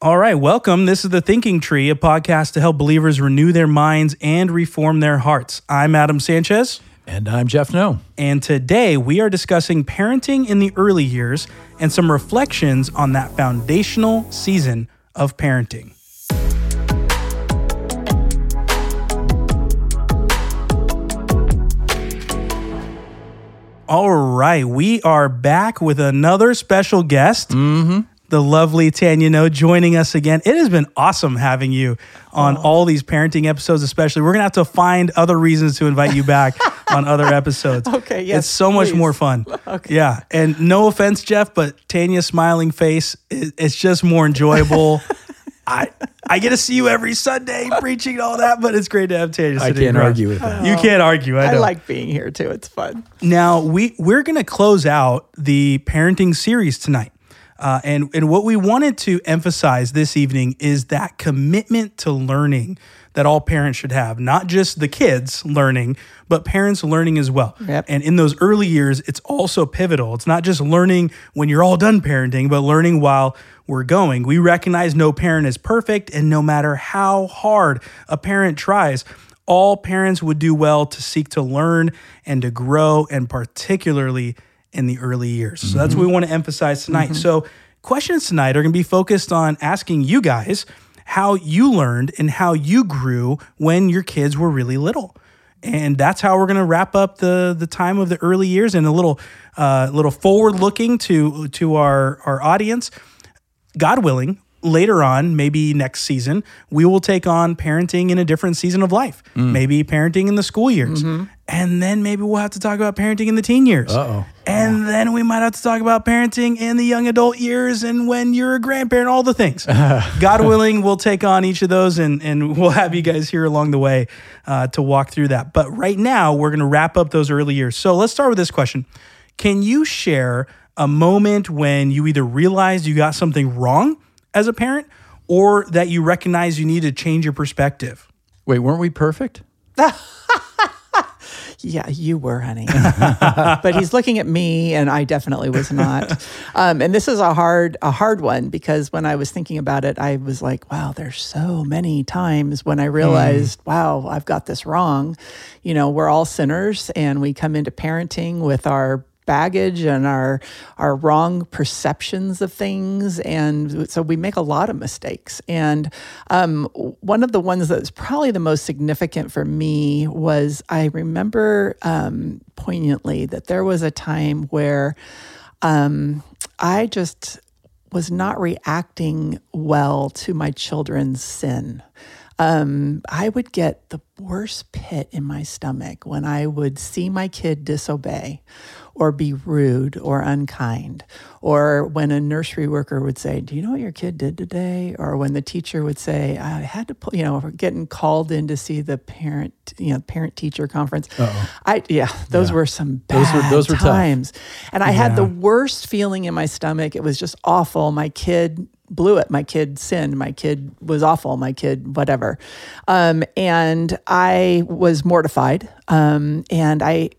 All right, welcome. This is The Thinking Tree, a podcast to help believers renew their minds and reform their hearts. I'm Adam Sanchez. And I'm Jeff No. And today we are discussing parenting in the early years and some reflections on that foundational season of parenting. All right, we are back with another special guest. Mm-hmm the lovely Tanya No joining us again. It has been awesome having you on oh. all these parenting episodes, especially. We're going to have to find other reasons to invite you back on other episodes. Okay, yes. It's so please. much more fun. Okay. Yeah. And no offense, Jeff, but Tanya's smiling face, it's just more enjoyable. I I get to see you every Sunday preaching all that, but it's great to have Tanya. I can't argue with that. You oh, can't argue. I, I, like being here too. It's fun. Now we we're going to close out the parenting series tonight. Uh, and, and what we wanted to emphasize this evening is that commitment to learning that all parents should have, not just the kids learning, but parents learning as well. Yep. And in those early years, it's also pivotal. It's not just learning when you're all done parenting, but learning while we're going. We recognize no parent is perfect, and no matter how hard a parent tries, all parents would do well to seek to learn and to grow, and particularly in the early years. So that's what we want to emphasize tonight. Mm-hmm. So questions tonight are going to be focused on asking you guys how you learned and how you grew when your kids were really little. And that's how we're going to wrap up the the time of the early years and a little uh, little forward looking to to our our audience. God willing, later on, maybe next season, we will take on parenting in a different season of life. Mm. Maybe parenting in the school years. Mm-hmm. And then maybe we'll have to talk about parenting in the teen years. Uh-oh. And yeah. then we might have to talk about parenting in the young adult years and when you're a grandparent, all the things. God willing, we'll take on each of those and, and we'll have you guys here along the way uh, to walk through that. But right now, we're going to wrap up those early years. So let's start with this question Can you share a moment when you either realized you got something wrong as a parent or that you recognize you need to change your perspective. Wait, weren't we perfect? yeah, you were, honey. but he's looking at me, and I definitely was not. Um, and this is a hard, a hard one because when I was thinking about it, I was like, "Wow, there's so many times when I realized, mm. wow, I've got this wrong." You know, we're all sinners, and we come into parenting with our baggage and our our wrong perceptions of things, and so we make a lot of mistakes. And um, one of the ones that's probably the most significant for me was I remember um, poignantly that there was a time where um, I just was not reacting well to my children's sin. Um, I would get the worst pit in my stomach when I would see my kid disobey or be rude or unkind. Or when a nursery worker would say, Do you know what your kid did today? Or when the teacher would say, I had to pull, you know, getting called in to see the parent, you know, parent teacher conference. Uh-oh. I, yeah, those yeah. were some bad those were, those were times. Tough. And I yeah. had the worst feeling in my stomach. It was just awful. My kid blew it. My kid sinned. My kid was awful. My kid, whatever. Um, and I was mortified. Um, and I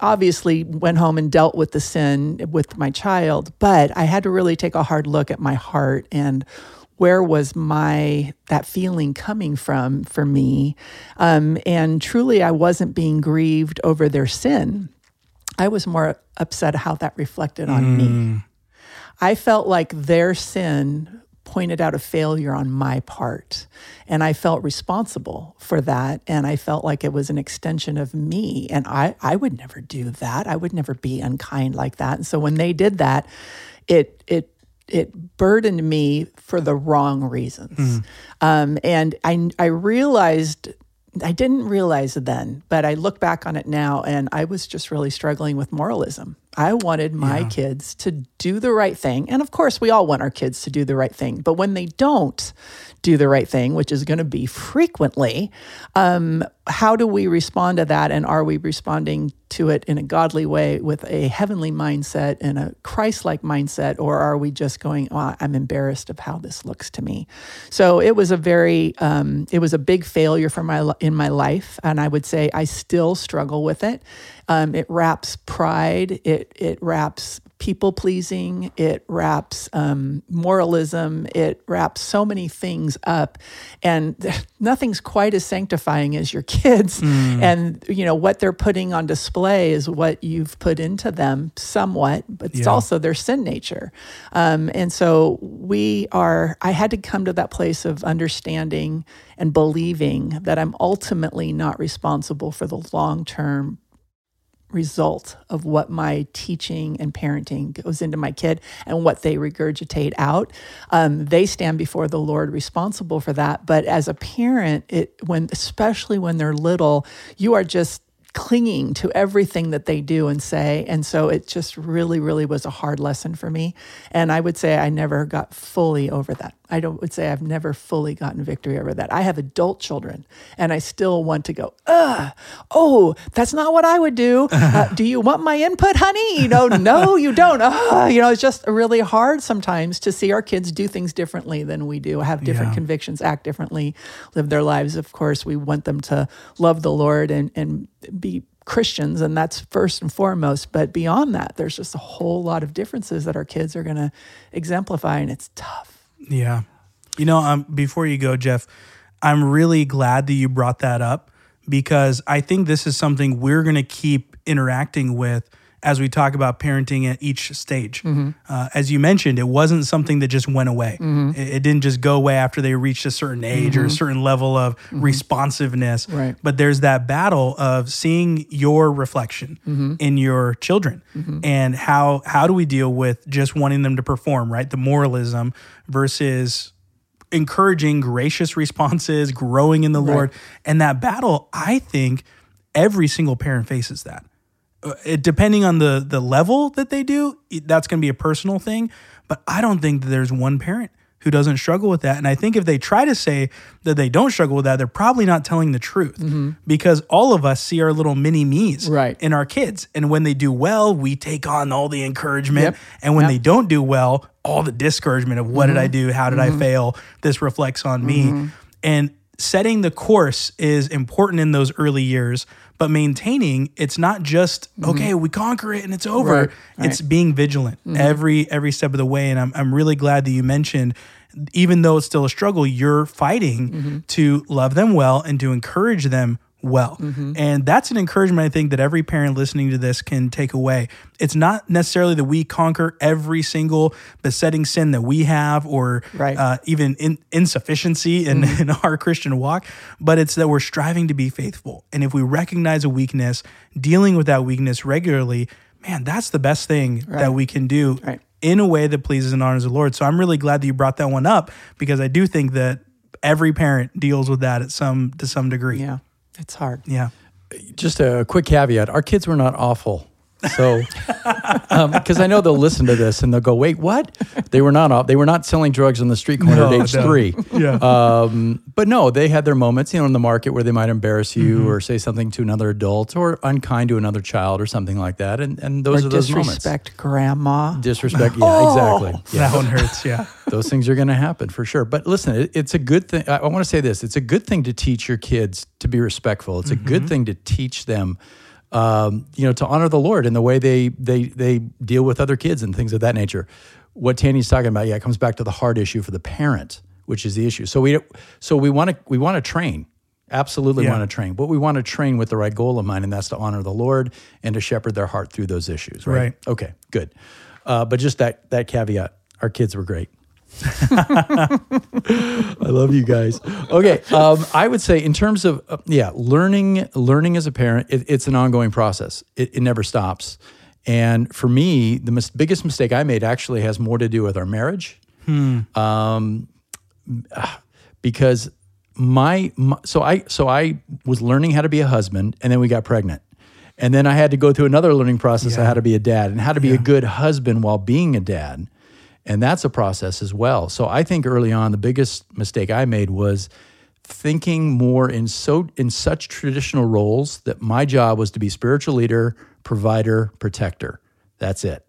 obviously went home and dealt with the sin with my child, but I had to really take a hard look at my heart and where was my that feeling coming from for me. Um, and truly i wasn't being grieved over their sin. I was more upset how that reflected on mm. me I felt like their sin pointed out a failure on my part. And I felt responsible for that. And I felt like it was an extension of me. And I, I would never do that. I would never be unkind like that. And so when they did that, it, it, it burdened me for the wrong reasons. Mm. Um, and I, I realized I didn't realize it then, but I look back on it now and I was just really struggling with moralism. I wanted my yeah. kids to do the right thing. And of course, we all want our kids to do the right thing. But when they don't, do the right thing, which is going to be frequently, um, how do we respond to that? And are we responding to it in a godly way with a heavenly mindset and a Christ like mindset? Or are we just going, oh, I'm embarrassed of how this looks to me? So it was a very, um, it was a big failure for my, in my life. And I would say I still struggle with it. Um, it wraps pride, it, it wraps people pleasing, it wraps um, moralism, it wraps so many things up, and nothing's quite as sanctifying as your kids. Mm. And you know what they're putting on display is what you've put into them, somewhat, but it's yeah. also their sin nature. Um, and so we are. I had to come to that place of understanding and believing that I'm ultimately not responsible for the long term result of what my teaching and parenting goes into my kid and what they regurgitate out. Um, they stand before the Lord responsible for that. But as a parent, it when especially when they're little, you are just clinging to everything that they do and say. And so it just really, really was a hard lesson for me. And I would say I never got fully over that. I don't would say I've never fully gotten victory over that. I have adult children and I still want to go, Ugh, oh, that's not what I would do. Uh, do you want my input, honey? You know, no, you don't. Uh, you know, it's just really hard sometimes to see our kids do things differently than we do, have different yeah. convictions, act differently, live their lives. Of course, we want them to love the Lord and, and be Christians, and that's first and foremost. But beyond that, there's just a whole lot of differences that our kids are going to exemplify, and it's tough. Yeah. You know, um, before you go, Jeff, I'm really glad that you brought that up because I think this is something we're going to keep interacting with as we talk about parenting at each stage. Mm-hmm. Uh, as you mentioned, it wasn't something that just went away. Mm-hmm. It, it, didn't just go away after they reached a certain age mm-hmm. or a mm-hmm. certain level of mm-hmm. responsiveness. Right. But there's that battle of seeing your reflection mm-hmm. in your children and how how do we deal with just wanting them to perform, right? The moralism versus encouraging gracious responses, growing in the right. Lord. And that battle, I think every single parent faces that it, depending on the the level that they do, that's going to be a personal thing. But I don't think that there's one parent who doesn't struggle with that. And I think if they try to say that they don't struggle with that, they're probably not telling the truth mm-hmm. because all of us see our little mini me's right. in our kids. And when they do well, we take on all the encouragement. Yep. And when yep. they don't do well, all the discouragement of what mm-hmm. did I mm-hmm. do? How did mm-hmm. I fail? This reflects on me. Mm-hmm. And setting the course is important in those early years but maintaining it's not just mm-hmm. okay we conquer it and it's over right, right. it's being vigilant mm-hmm. every every step of the way and I'm, I'm really glad that you mentioned even though it's still a struggle you're fighting mm-hmm. to love them well and to encourage them well. Mm-hmm. And that's an encouragement I think that every parent listening to this can take away. It's not necessarily that we conquer every single besetting sin that we have or right. uh, even in, insufficiency in, mm-hmm. in our Christian walk, but it's that we're striving to be faithful. And if we recognize a weakness, dealing with that weakness regularly, man, that's the best thing right. that we can do. Right. In a way that pleases and honors the Lord. So I'm really glad that you brought that one up because I do think that every parent deals with that at some to some degree. Yeah. It's hard. Yeah. Just a quick caveat our kids were not awful. So, because um, I know they'll listen to this and they'll go, "Wait, what? They were not off. they were not selling drugs on the street corner no, at age no. three. Yeah. Um, but no, they had their moments, you know, in the market where they might embarrass you mm-hmm. or say something to another adult or unkind to another child or something like that. And and those or are those moments. disrespect grandma. Disrespect. Yeah, oh. exactly. Yeah. That one hurts. Yeah. those things are going to happen for sure. But listen, it, it's a good thing. I, I want to say this: it's a good thing to teach your kids to be respectful. It's mm-hmm. a good mm-hmm. thing to teach them um, you know, to honor the Lord in the way they they they deal with other kids and things of that nature. What Tanya's talking about, yeah, it comes back to the hard issue for the parent, which is the issue. So we so we want to we want to train, absolutely yeah. want to train, but we want to train with the right goal in mind, and that's to honor the Lord and to shepherd their heart through those issues. Right? right. Okay. Good. Uh, but just that that caveat, our kids were great. I love you guys. Okay, um, I would say in terms of uh, yeah, learning learning as a parent, it, it's an ongoing process. It, it, never stops. And for me, the mis- biggest mistake I made actually has more to do with our marriage, hmm. um, because my, my so I so I was learning how to be a husband, and then we got pregnant. And then I had to go through another learning process yeah. on how to be a dad and how to be yeah. a good husband while being a dad. And that's a process as well. So I think early on, the biggest mistake I made was thinking more in so in such traditional roles that my job was to be spiritual leader, provider, protector. That's it.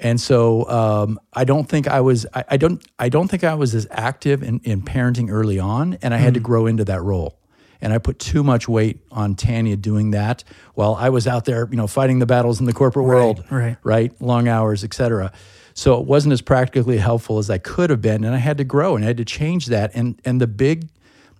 And so um, I don't think I was I, I, don't I don't think I was as active in, in parenting early on, and I had mm. to grow into that role. and I put too much weight on Tanya doing that while I was out there, you know, fighting the battles in the corporate world, right. right, long hours, etc. So it wasn't as practically helpful as I could have been, and I had to grow and I had to change that. And and the big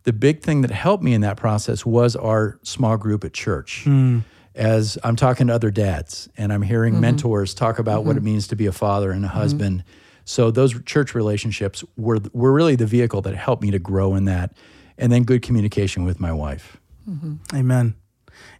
the big thing that helped me in that process was our small group at church. Mm. As I'm talking to other dads and I'm hearing Mm-hmm. mentors talk about what it means to be a father and a husband. So those church relationships were were really the vehicle that helped me to grow in that, and then good communication with my wife. Amen.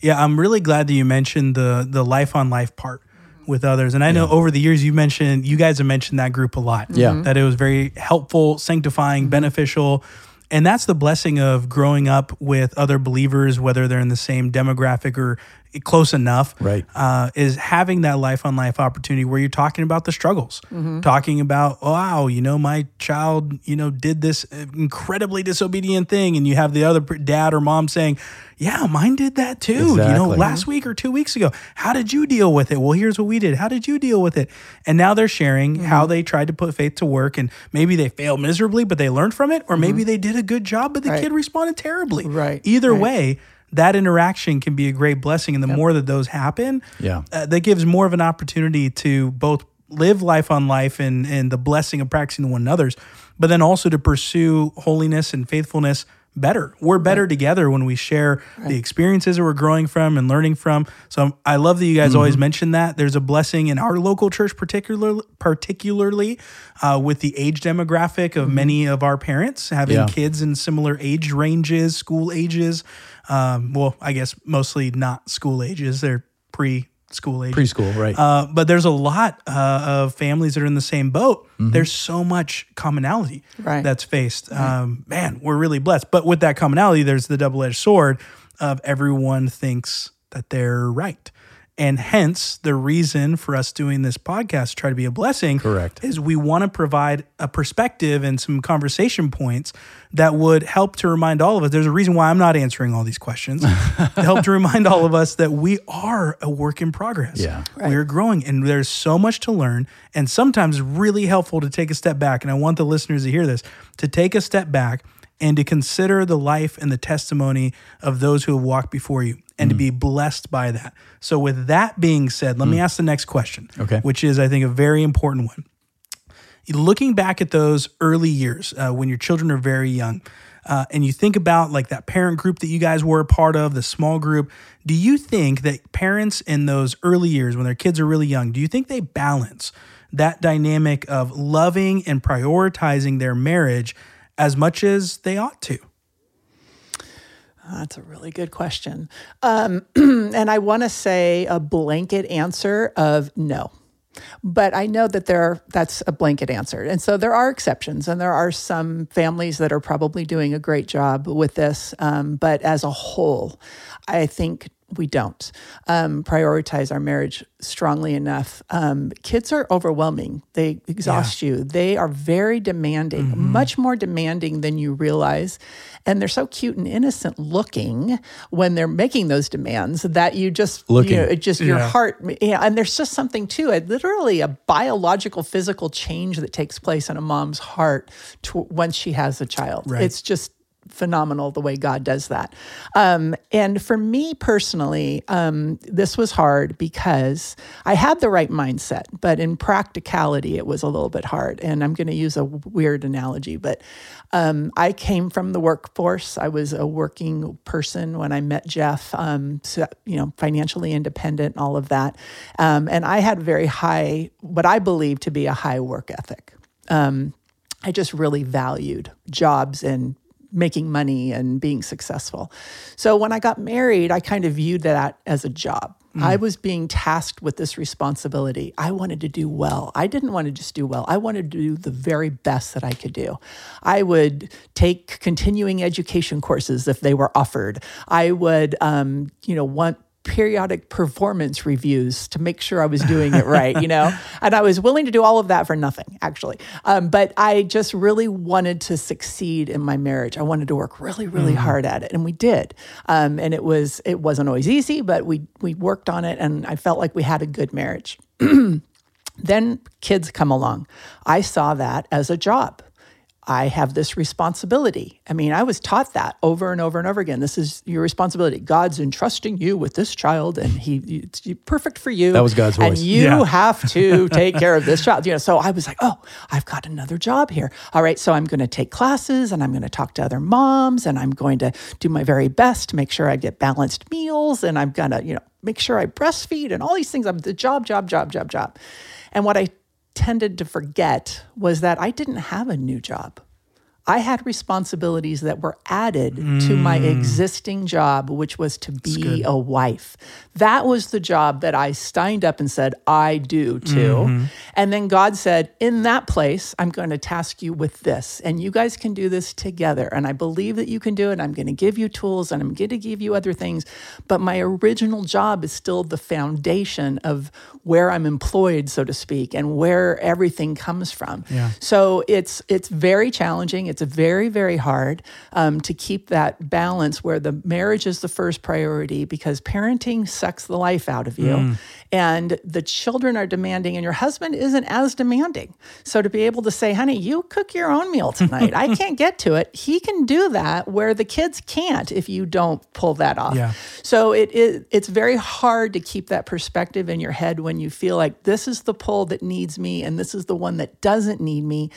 Yeah, I'm really glad that you mentioned the the life on life part with others. And I know over the years you mentioned you guys have mentioned that group a lot. Yeah. Mhm. That it was very helpful, sanctifying, beneficial. And that's the blessing of growing up with other believers, whether they're in the same demographic or close enough. Right. Uh, is having that life on life opportunity where you're talking about the struggles, mm-hmm. talking about, wow, you know, my child, you know, did this incredibly disobedient thing. And you have the other dad or mom saying, yeah, mine did that too. You know, last week or two weeks ago. How did you deal with it? Well, here's what we did. How did you deal with it? And now they're sharing mm-hmm. how they tried to put faith to work and maybe they failed miserably, but they learned from it, or maybe mm-hmm. they did a good job, but the Right. kid responded terribly. Right, Either right. way, that interaction can be a great blessing. And the more that those happen, Yeah. uh, that gives more of an opportunity to both live life on life and, and the blessing of practicing one another's, but then also to pursue holiness and faithfulness better. We're better together when we share the experiences that we're growing from and learning from. So I love that you guys always mention that. There's a blessing in our local church, particularly, particularly uh, with the age demographic of many of our parents having Yeah. kids in similar age ranges, school ages. Um, well, I guess mostly not school ages; they're pre-school ages. Preschool, right? Uh, but there's a lot uh, of families that are in the same boat. There's so much commonality Right. that's faced. Um, man, we're really blessed. But with that commonality, there's the double edged sword of everyone thinks that they're right. And hence, the reason for us doing this podcast, to try to be a blessing, Correct. is we want to provide a perspective and some conversation points that would help to remind all of us. There's a reason why I'm not answering all these questions. to help to remind all of us that we are a work in progress. Yeah. We're growing and there's so much to learn. And sometimes really helpful to take a step back. And I want the listeners to hear this to take a step back and to consider the life and the testimony of those who have walked before you and to Mm. be blessed by that. So, with that being said, let me ask the next question, Okay. which is, I think, a very important one. Looking back at those early years uh, when your children are very young, uh, and you think about like that parent group that you guys were a part of, the small group, do you think that parents in those early years when their kids are really young, do you think they balance that dynamic of loving and prioritizing their marriage as much as they ought to? That's a really good question. Um, and I want to say a blanket answer of no. But I know that there that's a blanket answer. And so there are exceptions, and there are some families that are probably doing a great job with this. Um, but as a whole, I think we don't um, prioritize our marriage strongly enough. Um, kids are overwhelming. They exhaust you. They are very demanding, much more demanding than you realize. And they're so cute and innocent looking when they're making those demands that you just, Looking. you know, it just your Yeah. heart. Yeah, and there's just something to it. Literally, a biological, physical change that takes place in a mom's heart to, once she has a child. Right. It's just phenomenal the way God does that. Um, and for me personally, um, this was hard because I had the right mindset, but in practicality, it was a little bit hard. And I'm going to use a weird analogy, but um, I came from the workforce. I was a working person when I met Jeff, um, so, you know, financially independent, all of that. Um, and I had very high, what I believe to be a high work ethic. Um, I just really valued jobs and making money and being successful. So when I got married, I kind of viewed that as a job. I was being tasked with this responsibility. I wanted to do well. I didn't want to just do well. I wanted to do the very best that I could do. I would take continuing education courses if they were offered. I would, um, you know, want periodic performance reviews to make sure I was doing it right, you know? And I was willing to do all of that for nothing, actually. Um, but I just really wanted to succeed in my marriage. I wanted to work really, really hard at it. And we did. Um, and it was it wasn't always easy, but we we worked on it and I felt like we had a good marriage. then kids come along. I saw that as a job. I have this responsibility. I mean, I was taught that over and over and over again. This is your responsibility. God's entrusting you with this child, and He it's perfect for you. That was God's voice. And you yeah. have to take care of this child. You know, so I was like, oh, I've got another job here. All right, so I'm going to take classes, and I'm going to talk to other moms, and I'm going to do my very best to make sure I get balanced meals, and I'm going to, you know, make sure I breastfeed, and all these things. I'm the job, job, job, job, job. And what I tended to forget was that I didn't have a new job. I had responsibilities that were added mm. to my mm. existing job, which was to be a wife. That was the job that I signed up and said, I do too. Mm-hmm. And then God said, In that place, I'm going to task you with this. And you guys can do this together. And I believe that you can do it. I'm going to give you tools and I'm going to give you other things. But my original job is still the foundation of where I'm employed, so to speak, and where everything comes from. Yeah. So it's it's very challenging. It's very, very hard um, to keep that balance where the marriage is the first priority because parenting sucks the life out of you. Mm. And the children are demanding, and your husband isn't as demanding. So to be able to say, honey, you cook your own meal tonight. I can't get to it. He can do that where the kids can't if you don't pull that off. Yeah. So it, it it's very hard to keep that perspective in your head when you feel like this is the pull that needs me and this is the one that doesn't need me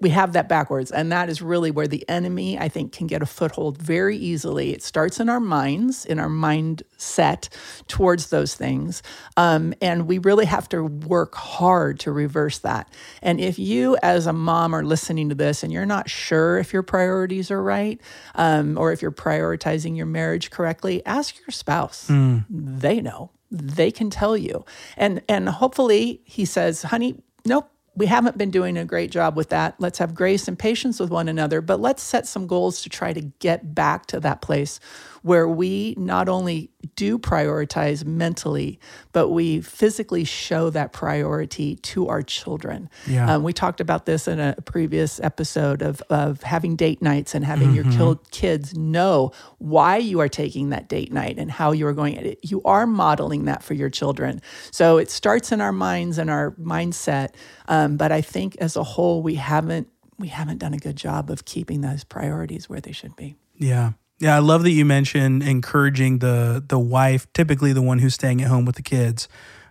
we have that backwards. And that is really where the enemy i think can get a foothold very easily. It starts in our minds in our mindset towards those things. Um, and we really have to work hard to reverse that. And if you as a mom are listening to this and you're not sure if your priorities are right um, or if you're prioritizing your marriage correctly ask your spouse. Mm. they know. They can tell you. And and hopefully he says honey nope we haven't been doing a great job with that. Let's have grace and patience with one another, but let's set some goals to try to get back to that place where we not only do prioritize mentally, but we physically show that priority to our children. Yeah. Um, we talked about this in a previous episode of, of having date nights and having mm-hmm. your kids know why you are taking that date night and how you are going. You are modeling that for your children. So it starts in our minds and our mindset. Um, but I think as a whole, we haven't we haven't done a good job of keeping those priorities where they should be. Yeah. Yeah, I love that you mentioned encouraging the the wife, typically the one who's staying at home with the kids,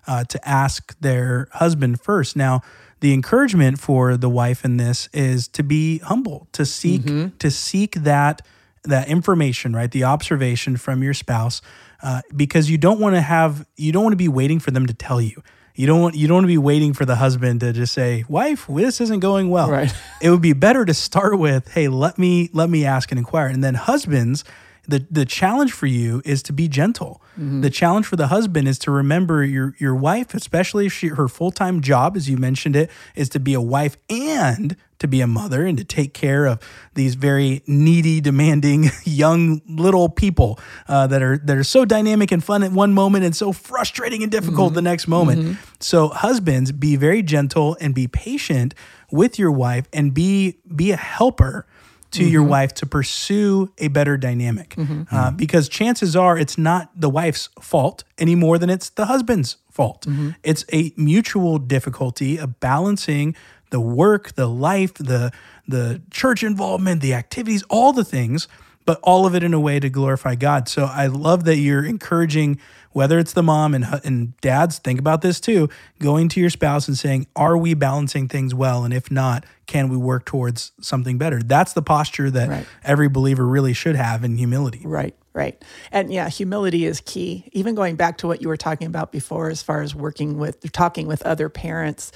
uh, to ask their husband first. Now, the encouragement for the wife in this is to be humble, to seek mm-hmm. to seek that that information, right? The observation from your spouse, uh, because you don't want to have you don't want to be waiting for them to tell you. You don't want you don't want to be waiting for the husband to just say, "Wife, this isn't going well." Right. It would be better to start with, "Hey, let me let me ask and inquire." And then husbands, the the challenge for you is to be gentle. Mm-hmm. The challenge for the husband is to remember your your wife, especially if she her full time job, as you mentioned it, is to be a wife and to be a mother and to take care of these very needy, demanding young little people uh, that are that are so dynamic and fun at one moment and so frustrating and difficult mm-hmm. the next moment. Mm-hmm. So husbands, be very gentle and be patient with your wife and be be a helper to mm-hmm. your wife to pursue a better dynamic mm-hmm. uh, because chances are it's not the wife's fault any more than it's the husband's fault. Mm-hmm. It's a mutual difficulty of balancing the work, the life, the the church involvement, the activities, all the things, but all of it in a way to glorify God. So I love that you're encouraging whether it's the mom and and dads think about this too, going to your spouse and saying, "Are we balancing things well? And if not, can we work towards something better?" That's the posture that right. every believer really should have in humility. Right. Right. And yeah, humility is key. Even going back to what you were talking about before as far as working with talking with other parents,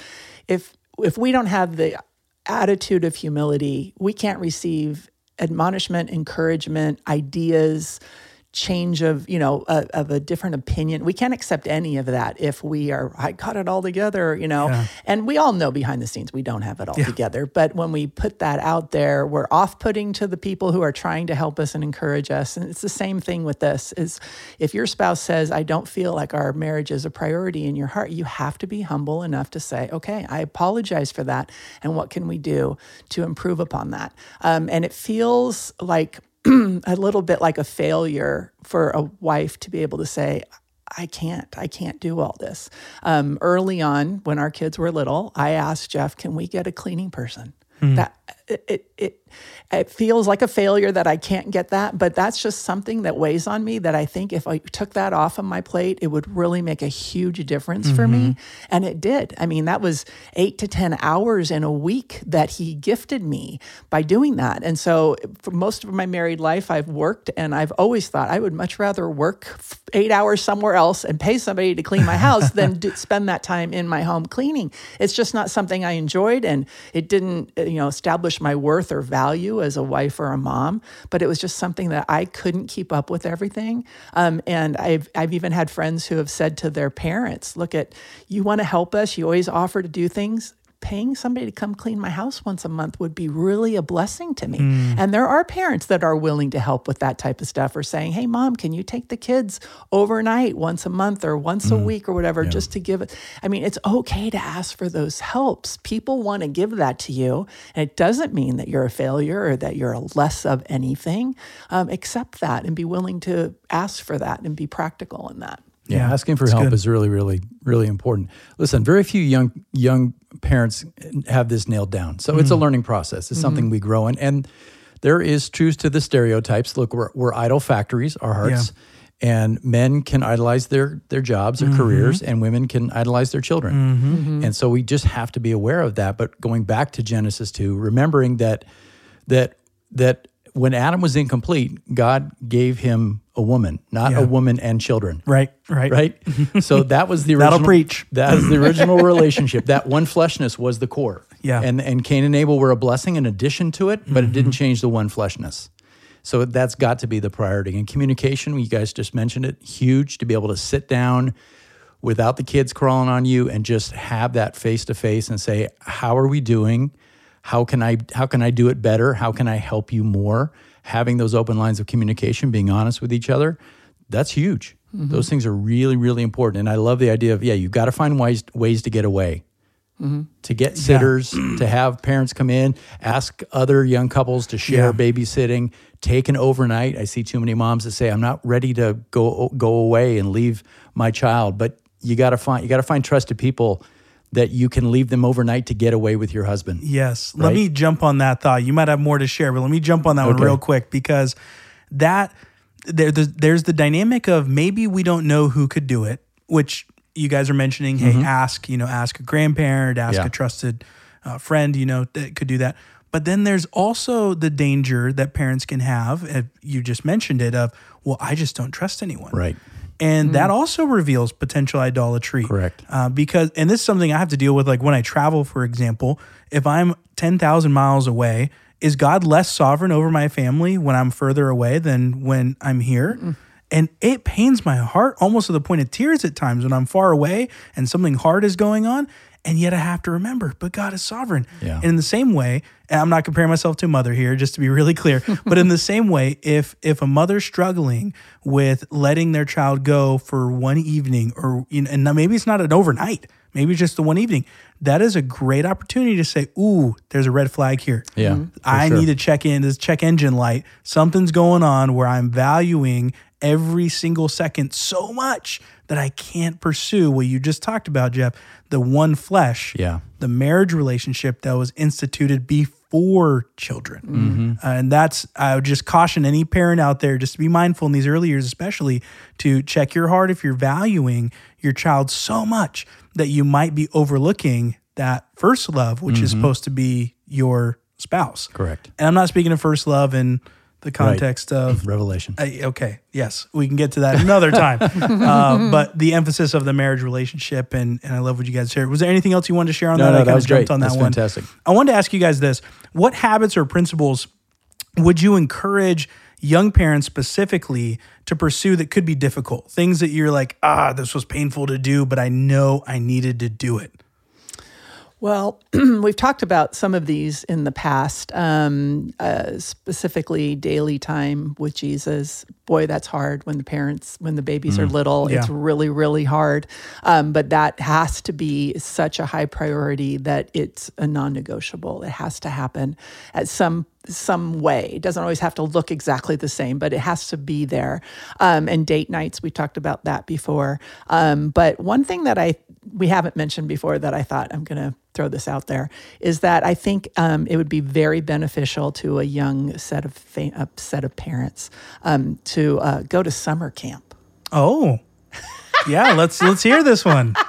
if if we don't have the attitude of humility, we can't receive admonishment, encouragement, ideas, change of you know a, of a different opinion we can't accept any of that if we are i got it all together you know yeah. and we all know behind the scenes we don't have it all yeah. together but when we put that out there we're off-putting to the people who are trying to help us and encourage us and it's the same thing with this is if your spouse says i don't feel like our marriage is a priority in your heart you have to be humble enough to say okay i apologize for that and what can we do to improve upon that um, and it feels like a little bit like a failure for a wife to be able to say, I can't, I can't do all this. Um, early on, when our kids were little, I asked Jeff, can we get a cleaning person? Mm. That it, it, it feels like a failure that I can't get that, but that's just something that weighs on me that I think if I took that off of my plate, it would really make a huge difference mm-hmm. for me. Mm-hmm. And it did. I mean, that was eight to 10 hours in a week that he gifted me by doing that. And so for most of my married life, I've worked and I've always thought I would much rather work eight hours somewhere else and pay somebody to clean my house than spend that time in my home cleaning. It's just not something I enjoyed and it didn't, you know, establish my worth or value as a wife or a mom, but it was just something that I couldn't keep up with everything. Um, and I've, I've even had friends who have said to their parents, look at, you want to help us, you always offer to do things paying somebody to come clean my house once a month would be really a blessing to me. Mm. And there are parents that are willing to help with that type of stuff or saying, hey, mom, can you take the kids overnight once a month or once mm. a week or whatever, yeah. just to give it? I mean, it's okay to ask for those helps. People want to give that to you. And it doesn't mean that you're a failure or that you're a less of anything. Um, accept that and be willing to ask for that and be practical in that. Yeah, yeah asking for help good. is really, really, really important. Listen, very few young young parents have this nailed down, so mm it's a mm. learning process. It's mm-hmm. something we grow in, and there is truth to the stereotypes. Look, we're, we're idol factories, our hearts, yeah. and men can idolize their their jobs, or mm-hmm. careers, and women can idolize their children. Mm-hmm. mm-hmm. And so we just have to be aware of that. But going back to Genesis two, remembering that that that when Adam was incomplete, God gave him a woman, not yeah. a woman and children. Right, right, right. so that was the original. That'll preach. That was the original relationship. That one fleshness was the core. Yeah, and and Cain and Abel were a blessing in addition to it, but mm-hmm. it didn't change the one fleshness. So that's got to be the priority. And communication, you guys just mentioned it, huge to be able to sit down without the kids crawling on you and just have that face to face and say, "How are we doing?" How can I how can I do it better? How can I help you more? Having those open lines of communication, being honest with each other, that's huge. Mm-hmm. Those things are really really important. And I love the idea of yeah, you've got to find ways ways to get away. Mm-hmm. To get sitters, yeah. to have parents come in, ask other young couples to share yeah. babysitting, take an overnight. I see too many moms that say, "I'm not ready to go go away and leave my child," but you got to find you got to find trusted people that you can leave them overnight to get away with your husband. Yes. Right? Let me jump on that thought. You might have more to share, but let me jump on that okay. one real quick because that there, there's the dynamic of maybe we don't know who could do it, which you guys are mentioning. Hey, mm-hmm. ask, you know, ask a grandparent, ask yeah. a trusted uh, friend, you know, that could do that. But then there's also the danger that parents can have. You just mentioned it of, well, I just don't trust anyone. Right and mm. that also reveals potential idolatry. Correct. Uh, because, and this is something I have to deal with, like when I travel, for example, if I'm 10,000 miles away, is God less sovereign over my family when I'm further away than when I'm here? Mm. And it pains my heart almost to the point of tears at times when I'm far away and something hard is going on. And yet I have to remember, but God is sovereign. Yeah. And in the same way, and I'm not comparing myself to a mother here, just to be really clear, but in the same way, if if a mother's struggling with letting their child go for one evening, or you know, and maybe it's not an overnight, maybe just the one evening, that is a great opportunity to say, "Ooh, there's a red flag here. Yeah, mm-hmm. I sure. need to check in this check engine light. Something's going on where I'm valuing every single second so much that I can't pursue what you just talked about, Jeff, the one flesh, yeah. the marriage relationship that was instituted before children. Mm-hmm. Uh, and that's, I would just caution any parent out there just to be mindful in these early years, especially to check your heart if you're valuing your child so much that you might be overlooking that first love, which mm-hmm. is supposed to be your spouse. Correct. And I'm not speaking of first love and the context right. of revelation. Uh, okay, yes, we can get to that another time. uh, but the emphasis of the marriage relationship, and and I love what you guys shared. Was there anything else you wanted to share on no, that? No, I that was jumped great. on that That's one. Fantastic. I wanted to ask you guys this: What habits or principles would you encourage? young parents specifically to pursue that could be difficult things that you're like ah this was painful to do but i know i needed to do it well, we've talked about some of these in the past, um, uh, specifically daily time with Jesus. Boy, that's hard when the parents, when the babies mm, are little. Yeah. It's really, really hard. Um, but that has to be such a high priority that it's a non-negotiable. It has to happen at some some way. It doesn't always have to look exactly the same, but it has to be there. Um, and date nights, we talked about that before. Um, but one thing that I we haven't mentioned before that I thought I'm going to throw this out there is that I think um, it would be very beneficial to a young set of fa- a set of parents um, to uh, go to summer camp. Oh, yeah. let's let's hear this one.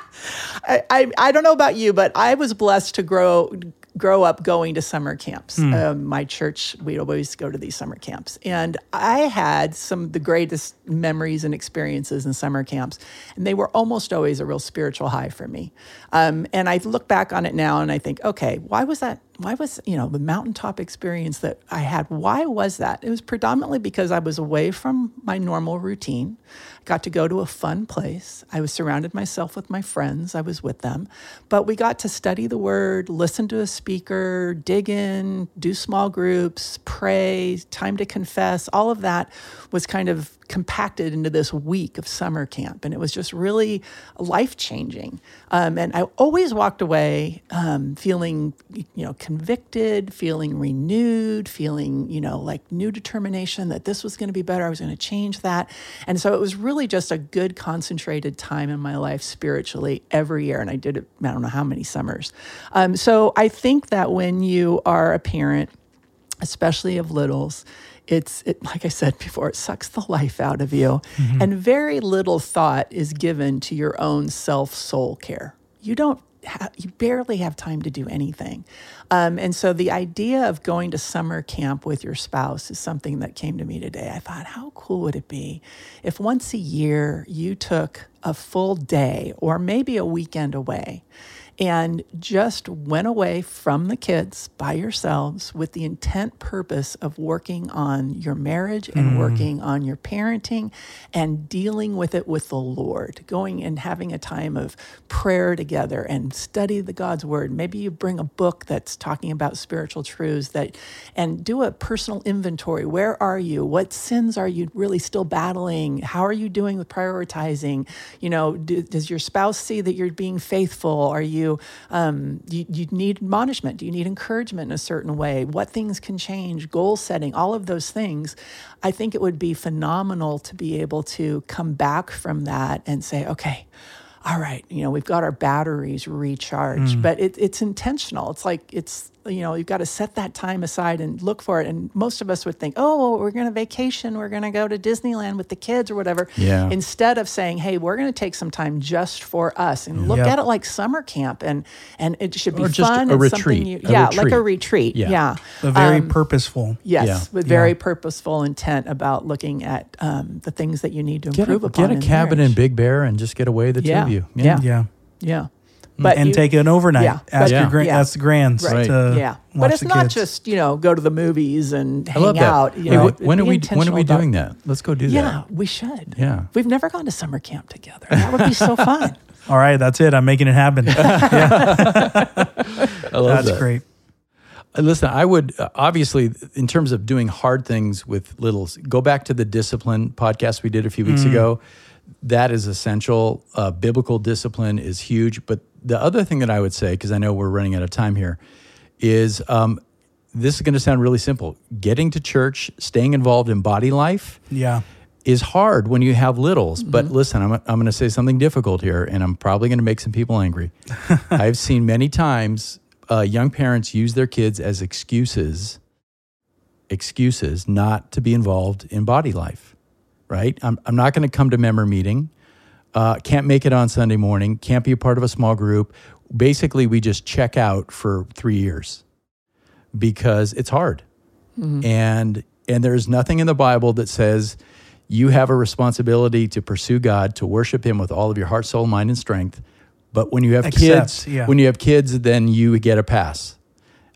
I, I, I don't know about you, but I was blessed to grow grow up going to summer camps. Hmm. Um, my church, we'd always go to these summer camps. And I had some of the greatest memories and experiences in summer camps. And they were almost always a real spiritual high for me. Um, and I look back on it now and I think, okay, why was that why was you know the mountaintop experience that i had why was that? It was predominantly because i was away from my normal routine. Got to go to a fun place. I was surrounded myself with my friends. I was with them. But we got to study the word listen to a speaker dig in do small groups pray time to confess. All of that was kind of compacted into this week of summer camp. And it was just really life changing. Um, and I always walked away um, feeling, you know, convicted, feeling renewed, feeling, you know, like new determination that this was going to be better. I was going to change that. And so it was really just a good, concentrated time in my life spiritually every year. And I did it, I don't know how many summers. Um, so I think that when you are a parent, especially of littles, it's it, like I said before, it sucks the life out of you, mm-hmm. and very little thought is given to your own self soul care. You don't. Ha- you barely have time to do anything. Um, and so the idea of going to summer camp with your spouse is something that came to me today. I thought, how cool would it be if once a year you took a full day or maybe a weekend away and just went away from the kids by yourselves with the intent purpose of working on your marriage and mm. working on your parenting and dealing with it with the Lord, going and having a time of prayer together and study the God's word. Maybe you bring a book that's talking about spiritual truths that and do a personal inventory. Where are you? What sins are you really still battling? How are you doing with prioritizing? You know, do, does your spouse see that you're being faithful? Are you you, um, you, you need admonishment? Do you need encouragement in a certain way? What things can change? Goal setting, all of those things. I think it would be phenomenal to be able to come back from that and say, okay, all right, you know, we've got our batteries recharged, mm. but it, it's intentional. It's like it's you know, you've got to set that time aside and look for it. And most of us would think, oh, we're going to vacation, we're going to go to Disneyland with the kids or whatever. Yeah. Instead of saying, hey, we're going to take some time just for us and look yep. at it like summer camp and and it should be or fun. a retreat. You, a yeah, retreat. like a retreat. Yeah. yeah. A very um, purposeful. Yes, yeah. with very yeah. purposeful intent about looking at um, the things that you need to improve a, upon. Get a cabin marriage. in Big Bear and just get away the yeah. two of you. Yeah. Yeah. Yeah. But and you, take an overnight. Yeah, ask your gra- yeah. ask the grands. Right. To yeah, but it's not kids. just you know go to the movies and I hang out. You hey, know, when are we when are we doing that? Let's go do yeah, that. Yeah, we should. Yeah, we've never gone to summer camp together. That would be so fun. All right, that's it. I'm making it happen. I love that's that. great. Uh, listen, I would uh, obviously, in terms of doing hard things with littles, go back to the discipline podcast we did a few weeks mm. ago. That is essential. Uh, biblical discipline is huge, but the other thing that I would say, because I know we're running out of time here, is um, this is going to sound really simple. Getting to church, staying involved in body life, yeah, is hard when you have littles. Mm-hmm. But listen, I'm, I'm going to say something difficult here, and I'm probably going to make some people angry. I've seen many times uh, young parents use their kids as excuses, excuses not to be involved in body life. Right? I'm, I'm not going to come to member meeting uh, can't make it on Sunday morning, can't be a part of a small group. Basically, we just check out for three years because it's hard. Mm-hmm. And and there's nothing in the Bible that says you have a responsibility to pursue God, to worship Him with all of your heart, soul, mind, and strength. But when you have Except, kids, yeah. when you have kids, then you get a pass.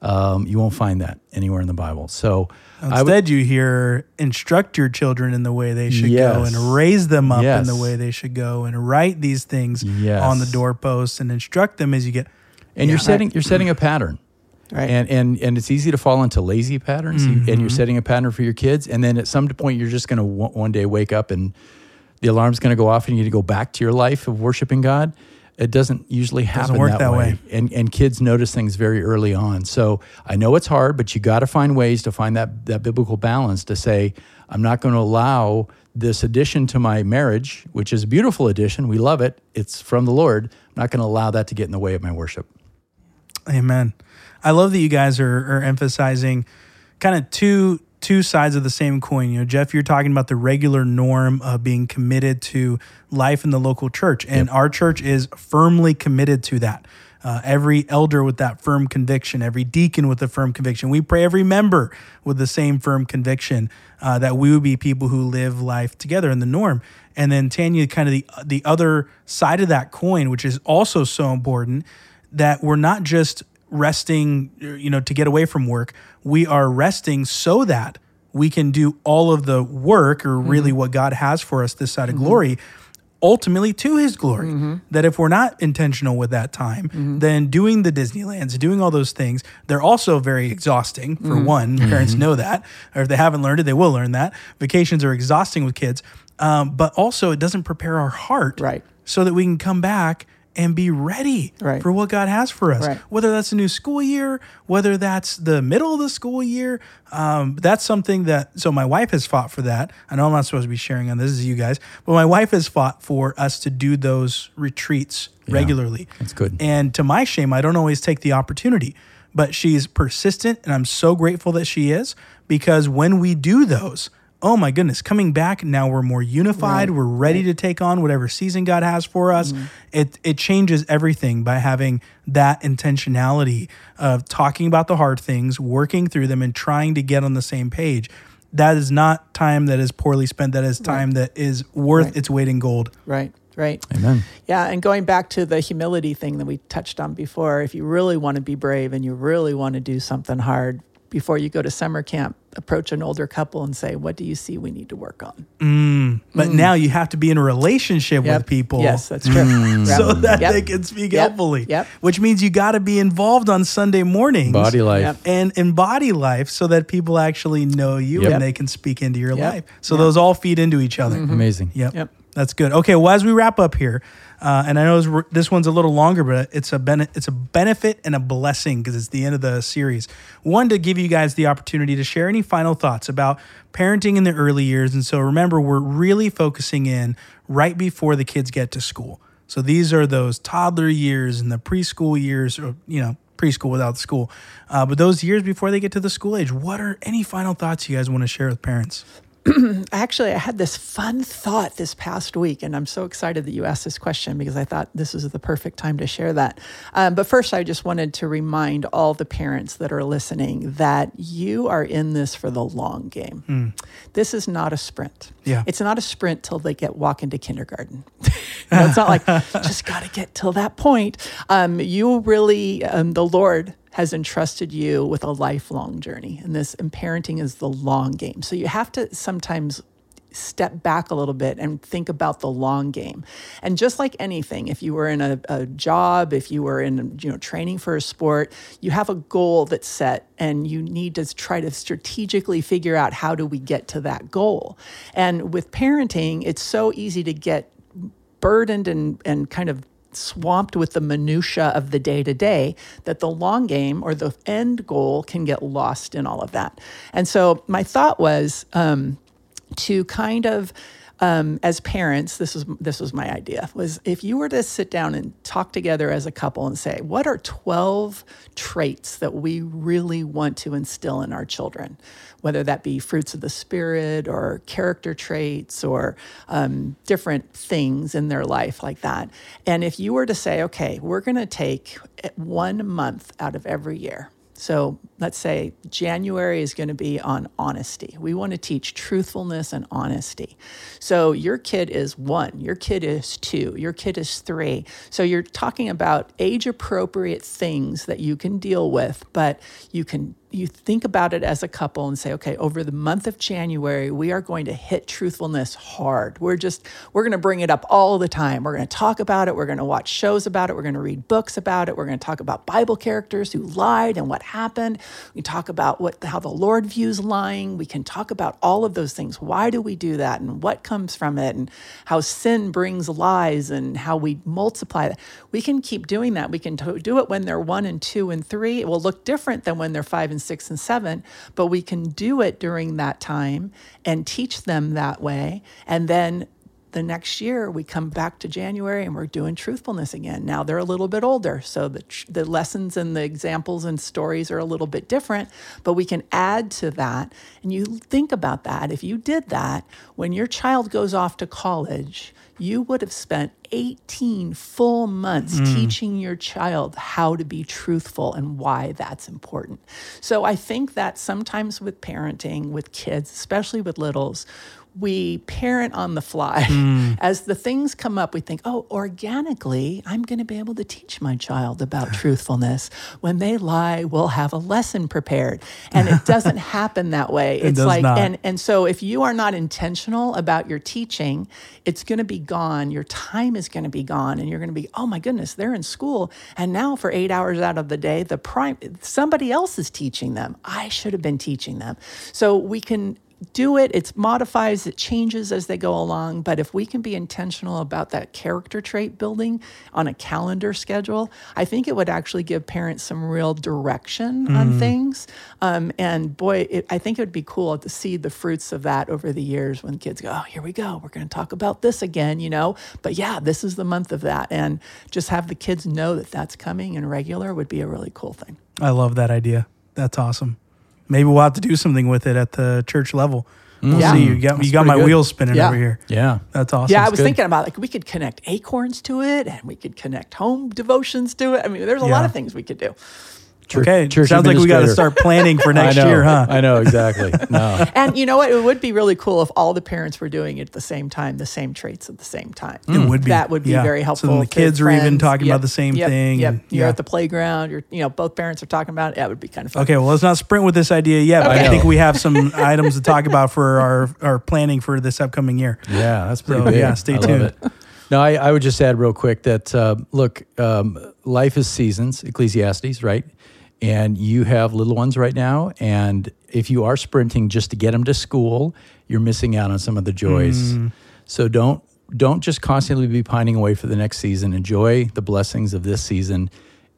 Um, you won't find that anywhere in the Bible. So instead, would, you hear instruct your children in the way they should yes. go and raise them up yes. in the way they should go and write these things yes. on the doorposts and instruct them as you get. And yeah, you're setting you're setting a pattern. Right. And, and and it's easy to fall into lazy patterns mm-hmm. and you're setting a pattern for your kids and then at some point you're just going to one day wake up and the alarm's going to go off and you need to go back to your life of worshiping God it doesn't usually happen doesn't work that, that way. way. And and kids notice things very early on. So I know it's hard, but you got to find ways to find that that biblical balance to say I'm not going to allow this addition to my marriage, which is a beautiful addition. We love it. It's from the Lord. I'm not going to allow that to get in the way of my worship. Amen. I love that you guys are, are emphasizing kind of two two sides of the same coin. You know, Jeff, you're talking about the regular norm of being committed to life in the local church, and yep. our church is firmly committed to that. Uh, every elder with that firm conviction, every deacon with a firm conviction. We pray every member with the same firm conviction uh, that we would be people who live life together in the norm. And then Tanya, kind of the the other side of that coin, which is also so important, that we're not just resting, you know, to get away from work. We are resting so that we can do all of the work or really mm-hmm. what God has for us this side of mm-hmm. glory ultimately to his glory. Mm-hmm. That if we're not intentional with that time, mm-hmm. then doing the Disneylands, doing all those things, they're also very exhausting. For mm-hmm. one, parents mm-hmm. know that, or if they haven't learned it, they will learn that. Vacations are exhausting with kids, um, but also it doesn't prepare our heart right. so that we can come back and be ready right. for what God has for us. Right. Whether that's a new school year, whether that's the middle of the school year, um, that's something that. So my wife has fought for that. I know I'm not supposed to be sharing on this, is you guys, but my wife has fought for us to do those retreats yeah, regularly. That's good. And to my shame, I don't always take the opportunity, but she's persistent, and I'm so grateful that she is because when we do those oh my goodness, coming back now we're more unified. Right. We're ready right. to take on whatever season God has for us. Mm-hmm. It it changes everything by having that intentionality of talking about the hard things, working through them, and trying to get on the same page. That is not time that is poorly spent. That is time right. that is worth its weight in gold. Right. Right. Amen. Yeah. And going back to the humility thing that we touched on before, if you really want to be brave and you really want to do something hard, before you go to summer camp, approach an older couple and say, "What do you see we need to work on?" Mm, but mm. now you have to be in a relationship yep. with people. Yes, that's true. Mm. so that yep. they can speak yep. helpfully. Yep. Which means you got to be involved on Sunday mornings, body life, and in body life, so that people actually know you and they can speak into your life. So those all feed into each other. Mm-hmm. Amazing. Yep. Yep. That's good. Okay. Well, as we wrap up here. Uh, and I know this one's a little longer, but it's a it's a benefit and a blessing because it's the end of the series. One to give you guys the opportunity to share any final thoughts about parenting in the early years. And so remember, we're really focusing in right before the kids get to school. So these are those toddler years and the preschool years, or you know, preschool without school. Uh, but those years before they get to the school age, what are any final thoughts you guys want to share with parents? actually, I had this fun thought this past week, and I'm so excited that you asked this question because I thought this is the perfect time to share that. Um, but first, I just wanted to remind all the parents that are listening that you are in this for the long game. Mm. This is not a sprint. Yeah. It's not a sprint till they get walk into kindergarten. you know, it's not like just got to get till that point. Um, you really, um, the Lord has entrusted you with a lifelong journey. And this and parenting is the long game. So you have to sometimes step back a little bit and think about the long game. And just like anything, if you were in a, a, job, if you were in you know training for a sport, you have a goal that's set and you need to try to strategically figure out how do we get to that goal. And with parenting, it's so easy to get burdened and, and kind of swamped with the minutia of the day to day that the long game or the end goal can get lost in all of that. And so my thought was um, to kind of um, as parents, this was this was my idea was if you were to sit down and talk together as a couple and say, what are twelve traits that we really want to instill in our children, whether that be fruits of the spirit or character traits or um, different things in their life like that. And if you were to say, okay, we're going to take one month out of every year so let's say January is going to be on honesty. We want to teach truthfulness and honesty. So your kid is one, your kid is two, your kid is three. So you're talking about age appropriate things that you can deal with, but you can you think about it as a couple and say, okay, over the month of January, we are going to hit truthfulness hard. We're just, we're going to bring it up all the time. We're going to talk about it. We're going to watch shows about it. We're going to read books about it. We're going to talk about Bible characters who lied and what happened. We talk about what, how the Lord views lying. We can talk about all of those things. Why do we do that? And what comes from it? And how sin brings lies and how we multiply that. We can keep doing that. We can do it when they're one and two and three. It will look different than when they're five and and six and seven, but we can do it during that time and teach them that way. And then the next year we come back to January and we're doing truthfulness again. Now they're a little bit older, so the the lessons and the examples and stories are a little bit different, but we can add to that. And you think about that. If you did that when your child goes off to college, you would have spent 18 full months mm. teaching your child how to be truthful and why that's important. So I think that sometimes with parenting with kids, especially with littles, we parent on the fly. Mm. As the things come up, we think, oh, organically, I'm going to be able to teach my child about truthfulness. When they lie, we'll have a lesson prepared. And it doesn't happen that way. It's it like, not. and, and so if you are not intentional about your teaching, it's going to be gone. Your time is going to be gone. And you're going to be, oh my goodness, they're in school. And now for eight hours out of the day, the prime, somebody else is teaching them. I should have been teaching them. So we can do it. It modifies, it changes as they go along. But if we can be intentional about that character trait building on a calendar schedule, I think it would actually give parents some real direction mm. on things. Um, and boy, it, I think it would be cool to see the fruits of that over the years when kids go, oh, here we go. We're going to talk about this again, you know? But yeah, this is the month of that. And just have the kids know that that's coming and regular would be a really cool thing. I love that idea. That's awesome maybe we'll have to do something with it at the church level. We'll mm. yeah. see. You got you got my good. wheels spinning yeah. over here. Yeah, that's awesome. Yeah, I was thinking about like we could connect acorns to it, and we could connect home devotions to it. I mean, there's a yeah. lot of things we could do. Church, okay, church sounds like we got to start planning for next year, huh? I know exactly. No, and you know what? It would be really cool if all the parents were doing it at the same time, the same traits at the same time. It would be that would be yeah. very helpful. So the kids are even talking yep. about the same yep. thing. Yep. And, you're yeah. at the playground. You're you know both parents are talking about it. Yeah, it would be kind of fun. Okay, well let's not sprint with this idea yet. Okay. But I think we have some items to talk about for our our planning for this upcoming year. Yeah, that's pretty so, big. Yeah, stay tuned. No, I, I, would just add real quick that uh, look, um, life is seasons, Ecclesiastes, right? And you have little ones right now and if you are sprinting just to get them to school you're missing out on some of the joys. Mm. so don't don't just constantly be pining away for the next season. Enjoy the blessings of this season.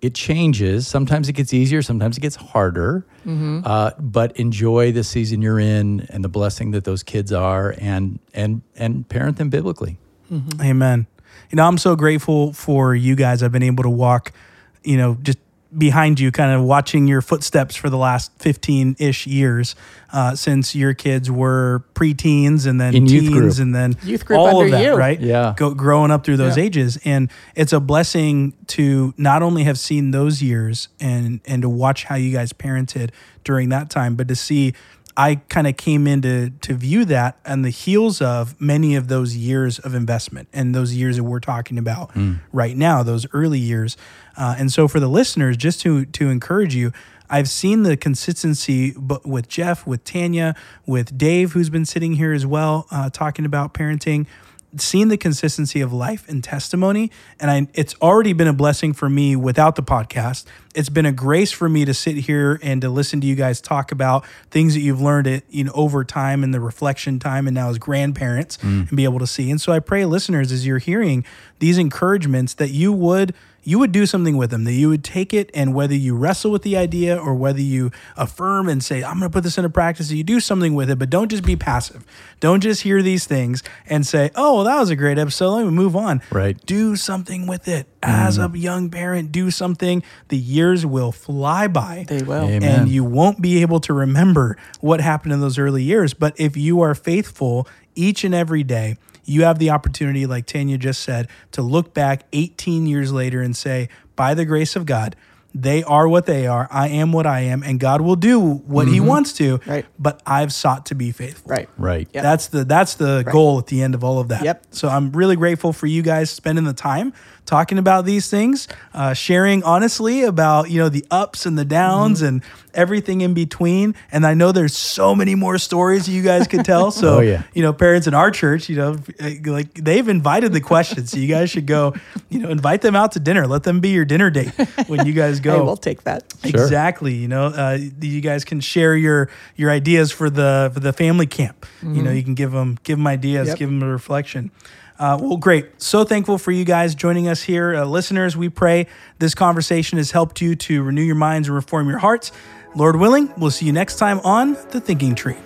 It changes. Sometimes it gets easier sometimes it gets harder mm-hmm. uh, but enjoy the season you're in and the blessing that those kids are and and and parent them biblically. Mm-hmm. amen. You know i'm so grateful for you guys. I've been able to walk you know just behind you, kind of watching your footsteps for the last 15 ish years uh, since your kids were preteens and then In teens and then youth group all of that, you. right? Yeah. Go, growing up through those yeah. ages. And it's a blessing to not only have seen those years and, and to watch how you guys parented during that time, but to see I kind of came in to, to view that on the heels of many of those years of investment and those years that we're talking about mm. right now, those early years. Uh, and so for the listeners, just to to encourage you, I've seen the consistency, but with Jeff, with Tanya, with Dave, who's been sitting here as well, uh, talking about parenting seen the consistency of life and testimony and I, it's already been a blessing for me without the podcast it's been a grace for me to sit here and to listen to you guys talk about things that you've learned it you know over time and the reflection time and now as grandparents mm. and be able to see and so i pray listeners as you're hearing these encouragements that you would you would do something with them, that you would take it and whether you wrestle with the idea or whether you affirm and say, I'm going to put this into practice, you do something with it, but don't just be passive. Don't just hear these things and say, oh, well, that was a great episode. Let me move on. Right. Do something with it. As mm. a young parent, do something. The years will fly by. They will. Amen. And you won't be able to remember what happened in those early years. But if you are faithful each and every day, you have the opportunity, like Tanya just said, to look back 18 years later and say, by the grace of God, they are what they are. I am what I am, and God will do what mm-hmm. He wants to. Right. But I've sought to be faithful. Right. Right. Yep. That's the that's the right. goal at the end of all of that. Yep. So I'm really grateful for you guys spending the time talking about these things, uh, sharing honestly about you know the ups and the downs mm-hmm. and everything in between. And I know there's so many more stories you guys could tell. So oh, yeah. you know, parents in our church, you know, like they've invited the questions, so you guys should go. You know, invite them out to dinner. Let them be your dinner date when you guys go. hey, we'll take that. Exactly. Sure. You know, uh, you guys can share your your ideas for the for the family camp. Mm-hmm. You know, you can give them give them ideas, yep. give them a reflection. Uh, well, great. So thankful for you guys joining us here. Uh, listeners, we pray this conversation has helped you to renew your minds and reform your hearts. Lord willing, we'll see you next time on The Thinking Tree.